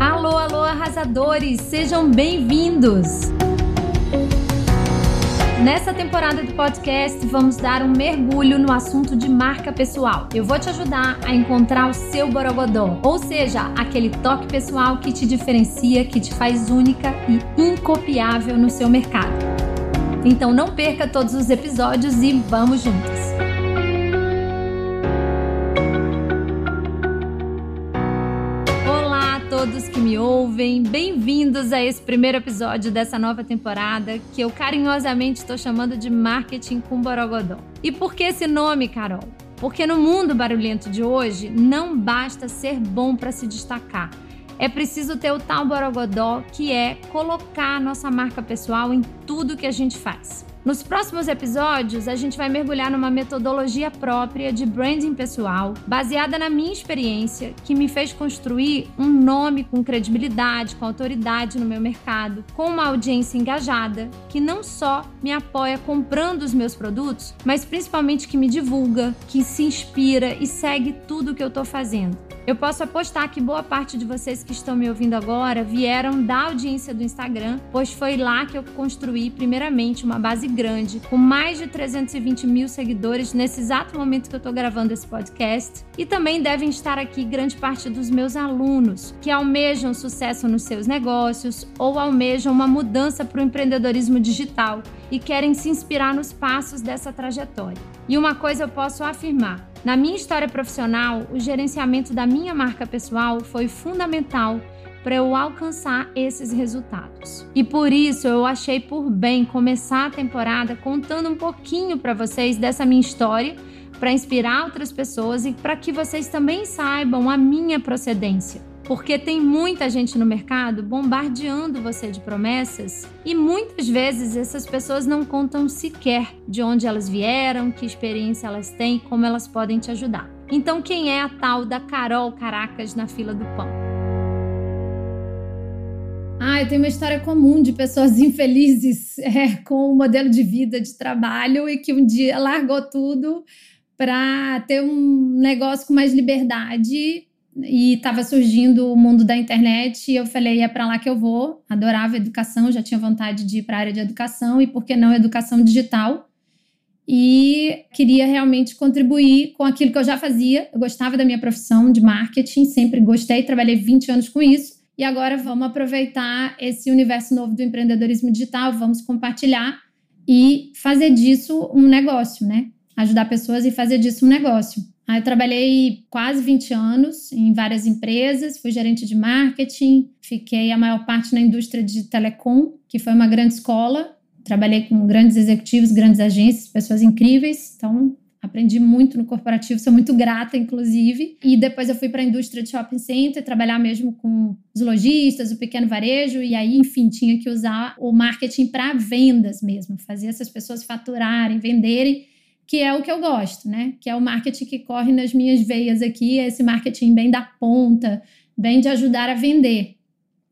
Alô, alô, arrasadores! Sejam bem-vindos! Nessa temporada do podcast, vamos dar um mergulho no assunto de marca pessoal. Eu vou te ajudar a encontrar o seu borogodó, ou seja, aquele toque pessoal que te diferencia, que te faz única e incopiável no seu mercado. Então não perca todos os episódios e vamos juntos! Todos que me ouvem, bem-vindos a esse primeiro episódio dessa nova temporada que eu carinhosamente estou chamando de Marketing com Borogodó. E por que esse nome, Carol? Porque no mundo barulhento de hoje não basta ser bom para se destacar. É preciso ter o tal borogodó que é colocar nossa marca pessoal em tudo que a gente faz. Nos próximos episódios, a gente vai mergulhar numa metodologia própria de branding pessoal, baseada na minha experiência, que me fez construir um nome com credibilidade, com autoridade no meu mercado, com uma audiência engajada, que não só me apoia comprando os meus produtos, mas principalmente que me divulga, que se inspira e segue tudo que eu estou fazendo. Eu posso apostar que boa parte de vocês que estão me ouvindo agora vieram da audiência do Instagram, pois foi lá que eu construí, primeiramente, uma base grande, com mais de 320 mil seguidores nesse exato momento que eu estou gravando esse podcast. E também devem estar aqui grande parte dos meus alunos, que almejam sucesso nos seus negócios ou almejam uma mudança para o empreendedorismo digital e querem se inspirar nos passos dessa trajetória. E uma coisa eu posso afirmar na minha história profissional, o gerenciamento da minha marca pessoal foi fundamental para eu alcançar esses resultados. E por isso eu achei por bem começar a temporada contando um pouquinho para vocês dessa minha história, para inspirar outras pessoas e para que vocês também saibam a minha procedência porque tem muita gente no mercado bombardeando você de promessas e muitas vezes essas pessoas não contam sequer de onde elas vieram, que experiência elas têm, como elas podem te ajudar. Então, quem é a tal da Carol Caracas na fila do pão? Ah, eu tenho uma história comum de pessoas infelizes é, com o um modelo de vida, de trabalho e que um dia largou tudo para ter um negócio com mais liberdade e estava surgindo o mundo da internet e eu falei, é para lá que eu vou. Adorava educação, já tinha vontade de ir para a área de educação e por que não educação digital? E queria realmente contribuir com aquilo que eu já fazia. Eu gostava da minha profissão de marketing, sempre gostei, trabalhei 20 anos com isso. E agora vamos aproveitar esse universo novo do empreendedorismo digital, vamos compartilhar e fazer disso um negócio, né? Ajudar pessoas e fazer disso um negócio. Aí eu trabalhei quase 20 anos em várias empresas, fui gerente de marketing, fiquei a maior parte na indústria de telecom, que foi uma grande escola. Trabalhei com grandes executivos, grandes agências, pessoas incríveis. Então, aprendi muito no corporativo, sou muito grata, inclusive. E depois eu fui para a indústria de shopping center, trabalhar mesmo com os lojistas, o pequeno varejo, e aí, enfim, tinha que usar o marketing para vendas mesmo, fazer essas pessoas faturarem, venderem que é o que eu gosto, né? Que é o marketing que corre nas minhas veias aqui, esse marketing bem da ponta, bem de ajudar a vender.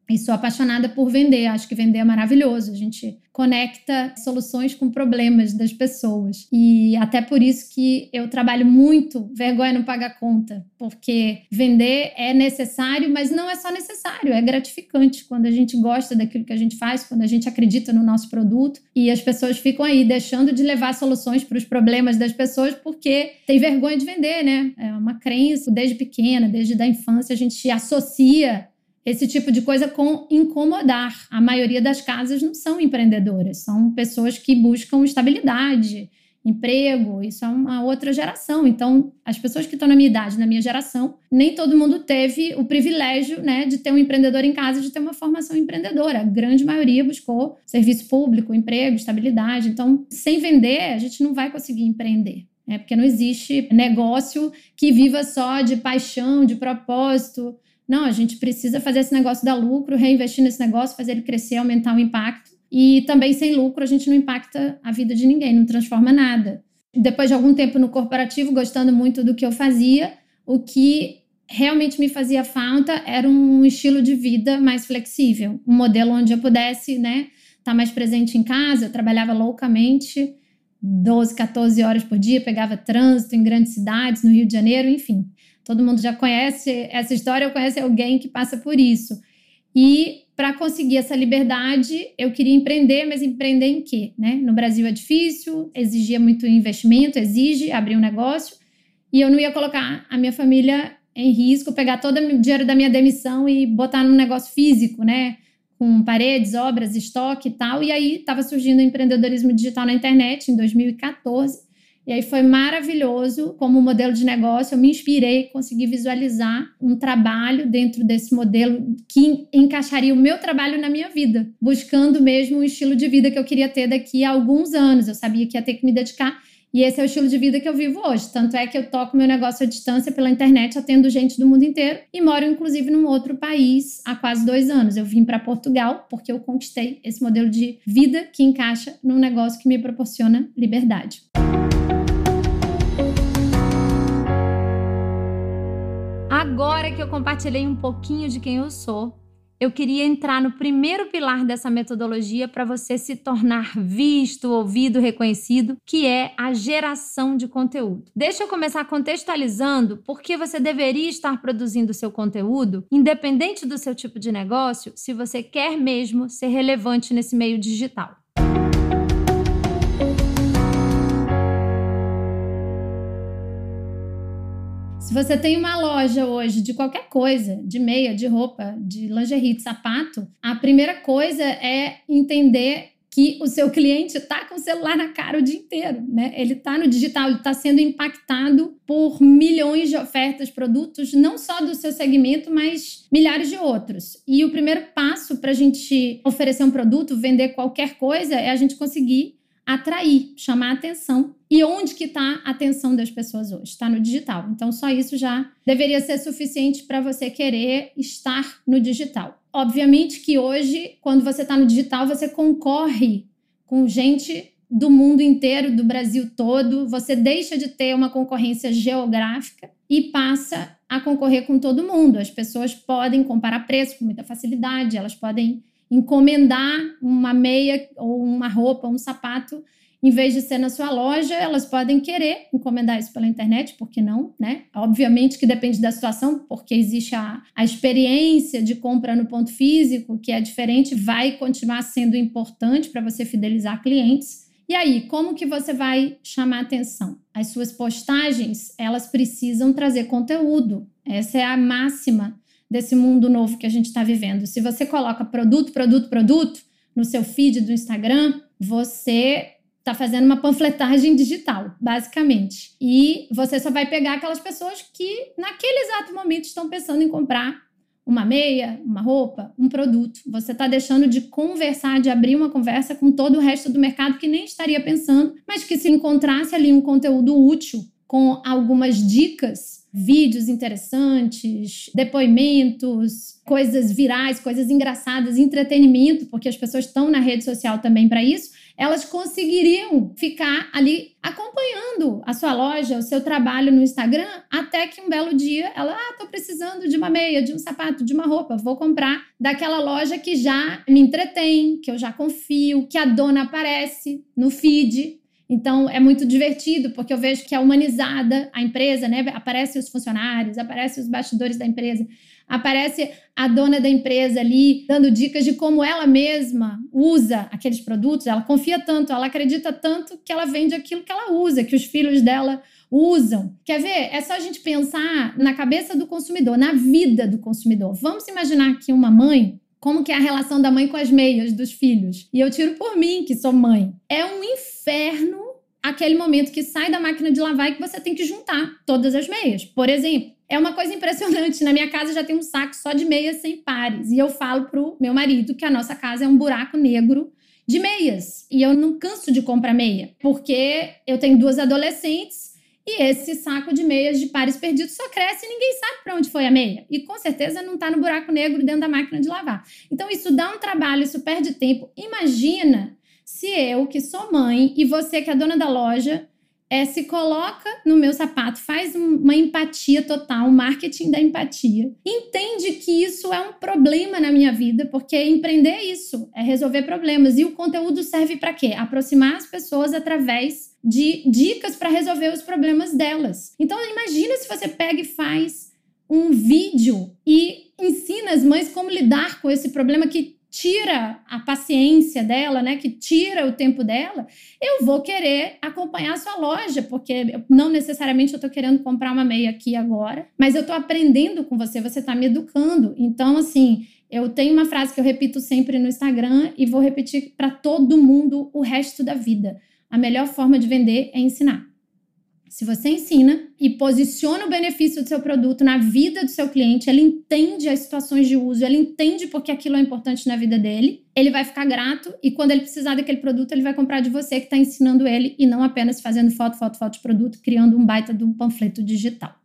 E sou apaixonada por vender, acho que vender é maravilhoso. A gente conecta soluções com problemas das pessoas. E até por isso que eu trabalho muito vergonha não pagar conta, porque vender é necessário, mas não é só necessário, é gratificante quando a gente gosta daquilo que a gente faz, quando a gente acredita no nosso produto e as pessoas ficam aí deixando de levar soluções para os problemas das pessoas porque tem vergonha de vender, né? É uma crença desde pequena, desde da infância a gente associa esse tipo de coisa com incomodar. A maioria das casas não são empreendedoras, são pessoas que buscam estabilidade, emprego, isso é uma outra geração. Então, as pessoas que estão na minha idade, na minha geração, nem todo mundo teve o privilégio, né, de ter um empreendedor em casa, de ter uma formação empreendedora. A grande maioria buscou serviço público, emprego, estabilidade. Então, sem vender, a gente não vai conseguir empreender. É porque não existe negócio que viva só de paixão, de propósito, não, a gente precisa fazer esse negócio dar lucro, reinvestir nesse negócio, fazer ele crescer, aumentar o impacto. E também sem lucro a gente não impacta a vida de ninguém, não transforma nada. Depois de algum tempo no corporativo, gostando muito do que eu fazia, o que realmente me fazia falta era um estilo de vida mais flexível, um modelo onde eu pudesse, né, estar tá mais presente em casa. Eu trabalhava loucamente, 12, 14 horas por dia, pegava trânsito em grandes cidades, no Rio de Janeiro, enfim Todo mundo já conhece essa história ou conhece alguém que passa por isso. E para conseguir essa liberdade, eu queria empreender, mas empreender em quê? Né? No Brasil é difícil, exigia muito investimento, exige abrir um negócio, e eu não ia colocar a minha família em risco, pegar todo o dinheiro da minha demissão e botar num negócio físico, né? Com paredes, obras, estoque e tal. E aí estava surgindo o empreendedorismo digital na internet em 2014. E aí foi maravilhoso como modelo de negócio. Eu me inspirei, consegui visualizar um trabalho dentro desse modelo que encaixaria o meu trabalho na minha vida, buscando mesmo um estilo de vida que eu queria ter daqui a alguns anos. Eu sabia que ia ter que me dedicar. E esse é o estilo de vida que eu vivo hoje. Tanto é que eu toco meu negócio à distância pela internet, atendo gente do mundo inteiro e moro, inclusive, num outro país há quase dois anos. Eu vim para Portugal porque eu conquistei esse modelo de vida que encaixa num negócio que me proporciona liberdade. Agora que eu compartilhei um pouquinho de quem eu sou, eu queria entrar no primeiro pilar dessa metodologia para você se tornar visto, ouvido, reconhecido, que é a geração de conteúdo. Deixa eu começar contextualizando por que você deveria estar produzindo seu conteúdo, independente do seu tipo de negócio, se você quer mesmo ser relevante nesse meio digital. Se você tem uma loja hoje de qualquer coisa, de meia, de roupa, de lingerie, de sapato, a primeira coisa é entender que o seu cliente está com o celular na cara o dia inteiro, né? Ele está no digital, ele está sendo impactado por milhões de ofertas, produtos, não só do seu segmento, mas milhares de outros. E o primeiro passo para a gente oferecer um produto, vender qualquer coisa, é a gente conseguir atrair, chamar atenção. E onde que está a atenção das pessoas hoje? Está no digital. Então, só isso já deveria ser suficiente para você querer estar no digital. Obviamente que hoje, quando você está no digital, você concorre com gente do mundo inteiro, do Brasil todo. Você deixa de ter uma concorrência geográfica e passa a concorrer com todo mundo. As pessoas podem comparar preço com muita facilidade, elas podem encomendar uma meia ou uma roupa, um sapato, em vez de ser na sua loja, elas podem querer encomendar isso pela internet, por que não, né? Obviamente que depende da situação, porque existe a, a experiência de compra no ponto físico, que é diferente, vai continuar sendo importante para você fidelizar clientes. E aí, como que você vai chamar atenção? As suas postagens, elas precisam trazer conteúdo. Essa é a máxima desse mundo novo que a gente está vivendo. Se você coloca produto, produto, produto no seu feed do Instagram, você está fazendo uma panfletagem digital, basicamente. E você só vai pegar aquelas pessoas que, naquele exato momento, estão pensando em comprar uma meia, uma roupa, um produto. Você está deixando de conversar, de abrir uma conversa com todo o resto do mercado que nem estaria pensando, mas que se encontrasse ali um conteúdo útil com algumas dicas vídeos interessantes, depoimentos, coisas virais, coisas engraçadas, entretenimento, porque as pessoas estão na rede social também para isso, elas conseguiriam ficar ali acompanhando a sua loja, o seu trabalho no Instagram, até que um belo dia ela, ah, tô precisando de uma meia, de um sapato, de uma roupa, vou comprar daquela loja que já me entretém, que eu já confio, que a dona aparece no feed, então é muito divertido, porque eu vejo que é humanizada a empresa, né? Aparecem os funcionários, aparecem os bastidores da empresa, aparece a dona da empresa ali dando dicas de como ela mesma usa aqueles produtos. Ela confia tanto, ela acredita tanto que ela vende aquilo que ela usa, que os filhos dela usam. Quer ver? É só a gente pensar na cabeça do consumidor, na vida do consumidor. Vamos imaginar que uma mãe como que é a relação da mãe com as meias dos filhos. E eu tiro por mim, que sou mãe. É um inferno aquele momento que sai da máquina de lavar e que você tem que juntar todas as meias. Por exemplo, é uma coisa impressionante. Na minha casa já tem um saco só de meias sem pares. E eu falo pro meu marido que a nossa casa é um buraco negro de meias. E eu não canso de comprar meia, porque eu tenho duas adolescentes e esse saco de meias de pares perdidos só cresce e ninguém sabe para onde foi a meia. E com certeza não está no buraco negro dentro da máquina de lavar. Então isso dá um trabalho, isso perde tempo. Imagina se eu, que sou mãe, e você, que é dona da loja, é, se coloca no meu sapato, faz uma empatia total, um marketing da empatia, entende que isso é um problema na minha vida, porque empreender é isso, é resolver problemas. E o conteúdo serve para quê? Aproximar as pessoas através de dicas para resolver os problemas delas. Então, imagina se você pega e faz um vídeo e ensina as mães como lidar com esse problema que tira a paciência dela, né, que tira o tempo dela, eu vou querer acompanhar a sua loja, porque não necessariamente eu estou querendo comprar uma meia aqui agora, mas eu estou aprendendo com você, você está me educando. Então, assim, eu tenho uma frase que eu repito sempre no Instagram e vou repetir para todo mundo o resto da vida. A melhor forma de vender é ensinar. Se você ensina e posiciona o benefício do seu produto na vida do seu cliente, ele entende as situações de uso, ele entende porque aquilo é importante na vida dele, ele vai ficar grato e quando ele precisar daquele produto, ele vai comprar de você que está ensinando ele e não apenas fazendo foto, foto, foto de produto, criando um baita de um panfleto digital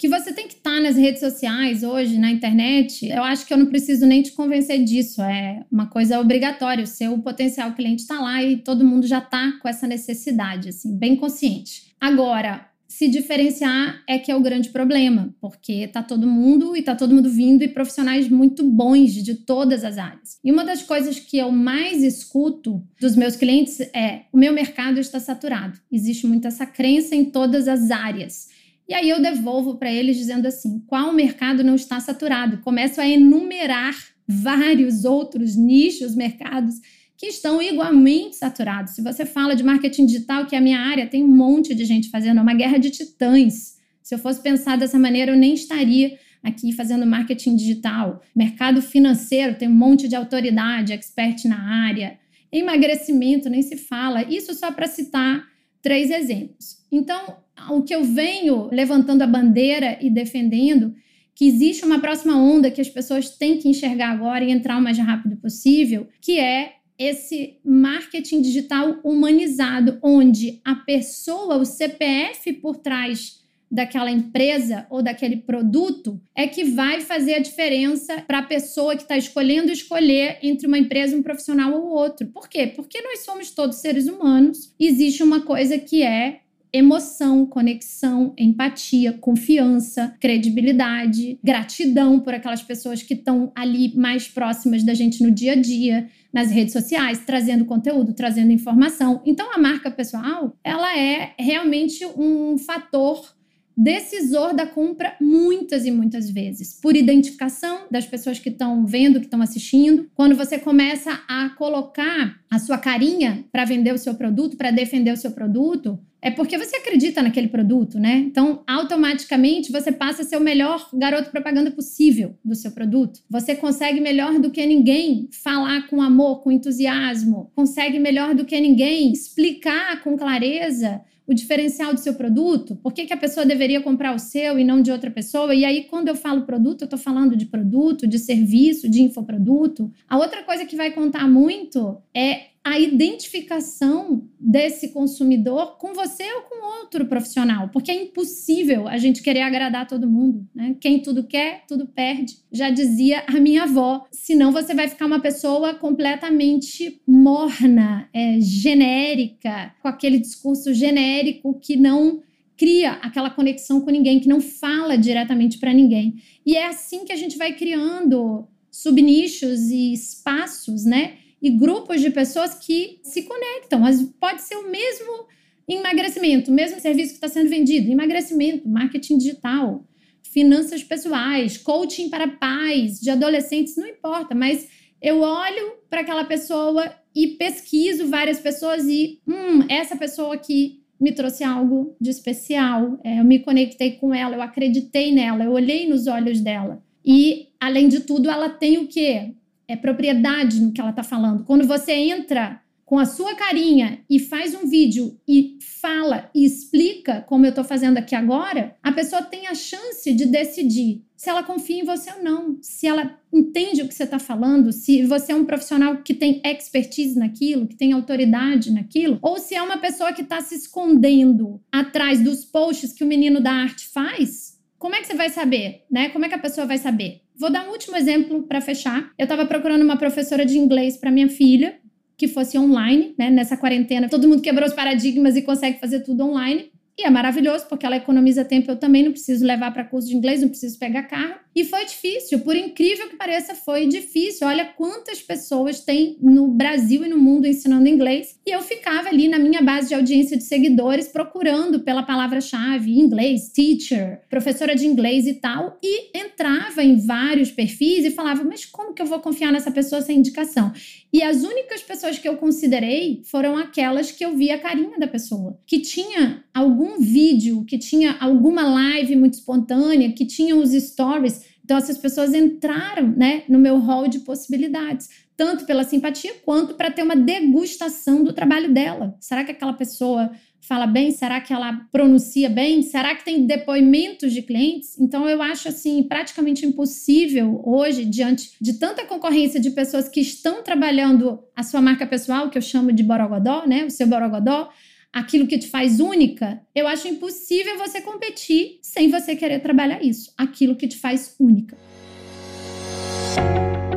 que você tem que estar tá nas redes sociais hoje, na internet, eu acho que eu não preciso nem te convencer disso. É uma coisa obrigatória. O seu potencial cliente está lá e todo mundo já está com essa necessidade, assim, bem consciente. Agora, se diferenciar é que é o grande problema, porque tá todo mundo e tá todo mundo vindo e profissionais muito bons de todas as áreas. E uma das coisas que eu mais escuto dos meus clientes é: o meu mercado está saturado. Existe muito essa crença em todas as áreas. E aí eu devolvo para eles dizendo assim: qual mercado não está saturado? Começo a enumerar vários outros nichos, mercados que estão igualmente saturados. Se você fala de marketing digital, que é a minha área, tem um monte de gente fazendo, é uma guerra de titãs. Se eu fosse pensar dessa maneira, eu nem estaria aqui fazendo marketing digital. Mercado financeiro, tem um monte de autoridade, expert na área. Emagrecimento, nem se fala. Isso só para citar três exemplos. Então, o que eu venho levantando a bandeira e defendendo que existe uma próxima onda que as pessoas têm que enxergar agora e entrar o mais rápido possível, que é esse marketing digital humanizado, onde a pessoa, o CPF por trás daquela empresa ou daquele produto é que vai fazer a diferença para a pessoa que está escolhendo escolher entre uma empresa, um profissional ou outro. Por quê? Porque nós somos todos seres humanos. Existe uma coisa que é emoção, conexão, empatia, confiança, credibilidade, gratidão por aquelas pessoas que estão ali mais próximas da gente no dia a dia, nas redes sociais, trazendo conteúdo, trazendo informação. Então a marca pessoal, ela é realmente um fator decisor da compra muitas e muitas vezes, por identificação das pessoas que estão vendo, que estão assistindo. Quando você começa a colocar a sua carinha para vender o seu produto, para defender o seu produto, é porque você acredita naquele produto, né? Então, automaticamente você passa a ser o melhor garoto propaganda possível do seu produto. Você consegue melhor do que ninguém falar com amor, com entusiasmo, consegue melhor do que ninguém explicar com clareza o diferencial do seu produto, por que, que a pessoa deveria comprar o seu e não de outra pessoa. E aí, quando eu falo produto, eu estou falando de produto, de serviço, de infoproduto. A outra coisa que vai contar muito é a identificação desse consumidor com você ou com outro profissional, porque é impossível a gente querer agradar todo mundo, né? Quem tudo quer, tudo perde. Já dizia a minha avó, senão você vai ficar uma pessoa completamente morna, é, genérica, com aquele discurso genérico que não cria aquela conexão com ninguém, que não fala diretamente para ninguém. E é assim que a gente vai criando subnichos e espaços, né? E grupos de pessoas que se conectam. Mas pode ser o mesmo emagrecimento, o mesmo serviço que está sendo vendido, emagrecimento, marketing digital, finanças pessoais, coaching para pais, de adolescentes, não importa, mas eu olho para aquela pessoa e pesquiso várias pessoas e, hum, essa pessoa aqui me trouxe algo de especial. É, eu me conectei com ela, eu acreditei nela, eu olhei nos olhos dela. E, além de tudo, ela tem o quê? É, propriedade no que ela está falando. Quando você entra com a sua carinha e faz um vídeo e fala e explica, como eu estou fazendo aqui agora, a pessoa tem a chance de decidir se ela confia em você ou não, se ela entende o que você está falando, se você é um profissional que tem expertise naquilo, que tem autoridade naquilo, ou se é uma pessoa que está se escondendo atrás dos posts que o menino da arte faz. Como é que você vai saber, né? Como é que a pessoa vai saber? Vou dar um último exemplo para fechar. Eu estava procurando uma professora de inglês para minha filha, que fosse online, né? Nessa quarentena, todo mundo quebrou os paradigmas e consegue fazer tudo online. E é maravilhoso, porque ela economiza tempo. Eu também não preciso levar para curso de inglês, não preciso pegar carro. E foi difícil, por incrível que pareça, foi difícil. Olha quantas pessoas tem no Brasil e no mundo ensinando inglês. E eu ficava ali na minha base de audiência de seguidores procurando pela palavra-chave inglês, teacher, professora de inglês e tal. E entrava em vários perfis e falava: Mas como que eu vou confiar nessa pessoa sem indicação? E as únicas pessoas que eu considerei foram aquelas que eu vi a carinha da pessoa, que tinha algum vídeo, que tinha alguma live muito espontânea, que tinha os stories. Então essas pessoas entraram, né, no meu hall de possibilidades, tanto pela simpatia quanto para ter uma degustação do trabalho dela. Será que aquela pessoa fala bem? Será que ela pronuncia bem? Será que tem depoimentos de clientes? Então eu acho assim praticamente impossível hoje diante de tanta concorrência de pessoas que estão trabalhando a sua marca pessoal, que eu chamo de borogodó, né? O seu borogodó, aquilo que te faz única, eu acho impossível você competir sem você querer trabalhar isso, aquilo que te faz única.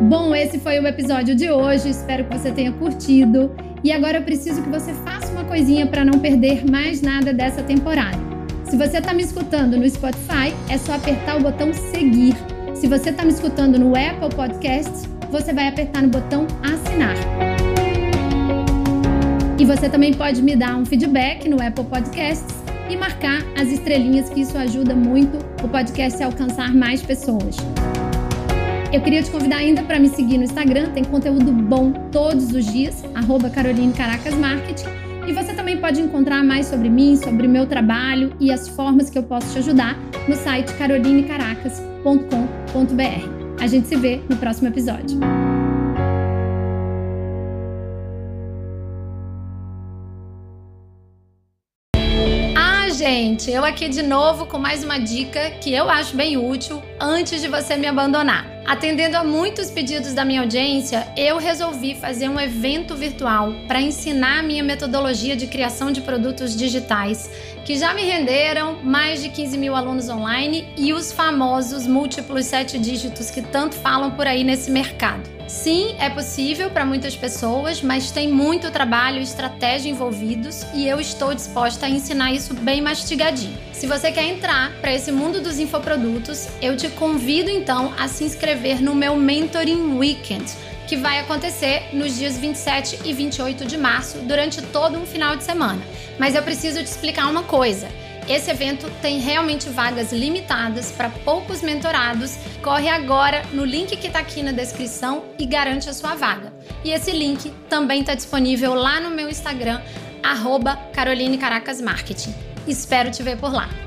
Bom, esse foi o episódio de hoje. Espero que você tenha curtido. E agora eu preciso que você faça uma coisinha para não perder mais nada dessa temporada. Se você está me escutando no Spotify, é só apertar o botão seguir. Se você está me escutando no Apple Podcasts, você vai apertar no botão assinar. E você também pode me dar um feedback no Apple Podcasts e marcar as estrelinhas, que isso ajuda muito o podcast a alcançar mais pessoas. Eu queria te convidar ainda para me seguir no Instagram, tem conteúdo bom todos os dias, arroba Caroline Caracas Marketing. E você também pode encontrar mais sobre mim, sobre o meu trabalho e as formas que eu posso te ajudar no site carolinecaracas.com.br. A gente se vê no próximo episódio. Gente, eu aqui de novo com mais uma dica que eu acho bem útil antes de você me abandonar. Atendendo a muitos pedidos da minha audiência, eu resolvi fazer um evento virtual para ensinar a minha metodologia de criação de produtos digitais, que já me renderam mais de 15 mil alunos online e os famosos múltiplos sete dígitos que tanto falam por aí nesse mercado. Sim, é possível para muitas pessoas, mas tem muito trabalho e estratégia envolvidos e eu estou disposta a ensinar isso bem mastigadinho. Se você quer entrar para esse mundo dos infoprodutos, eu te convido então a se inscrever no meu Mentoring Weekend, que vai acontecer nos dias 27 e 28 de março, durante todo um final de semana. Mas eu preciso te explicar uma coisa. Esse evento tem realmente vagas limitadas para poucos mentorados. Corre agora no link que está aqui na descrição e garante a sua vaga. E esse link também está disponível lá no meu Instagram, Caroline Caracas Marketing. Espero te ver por lá.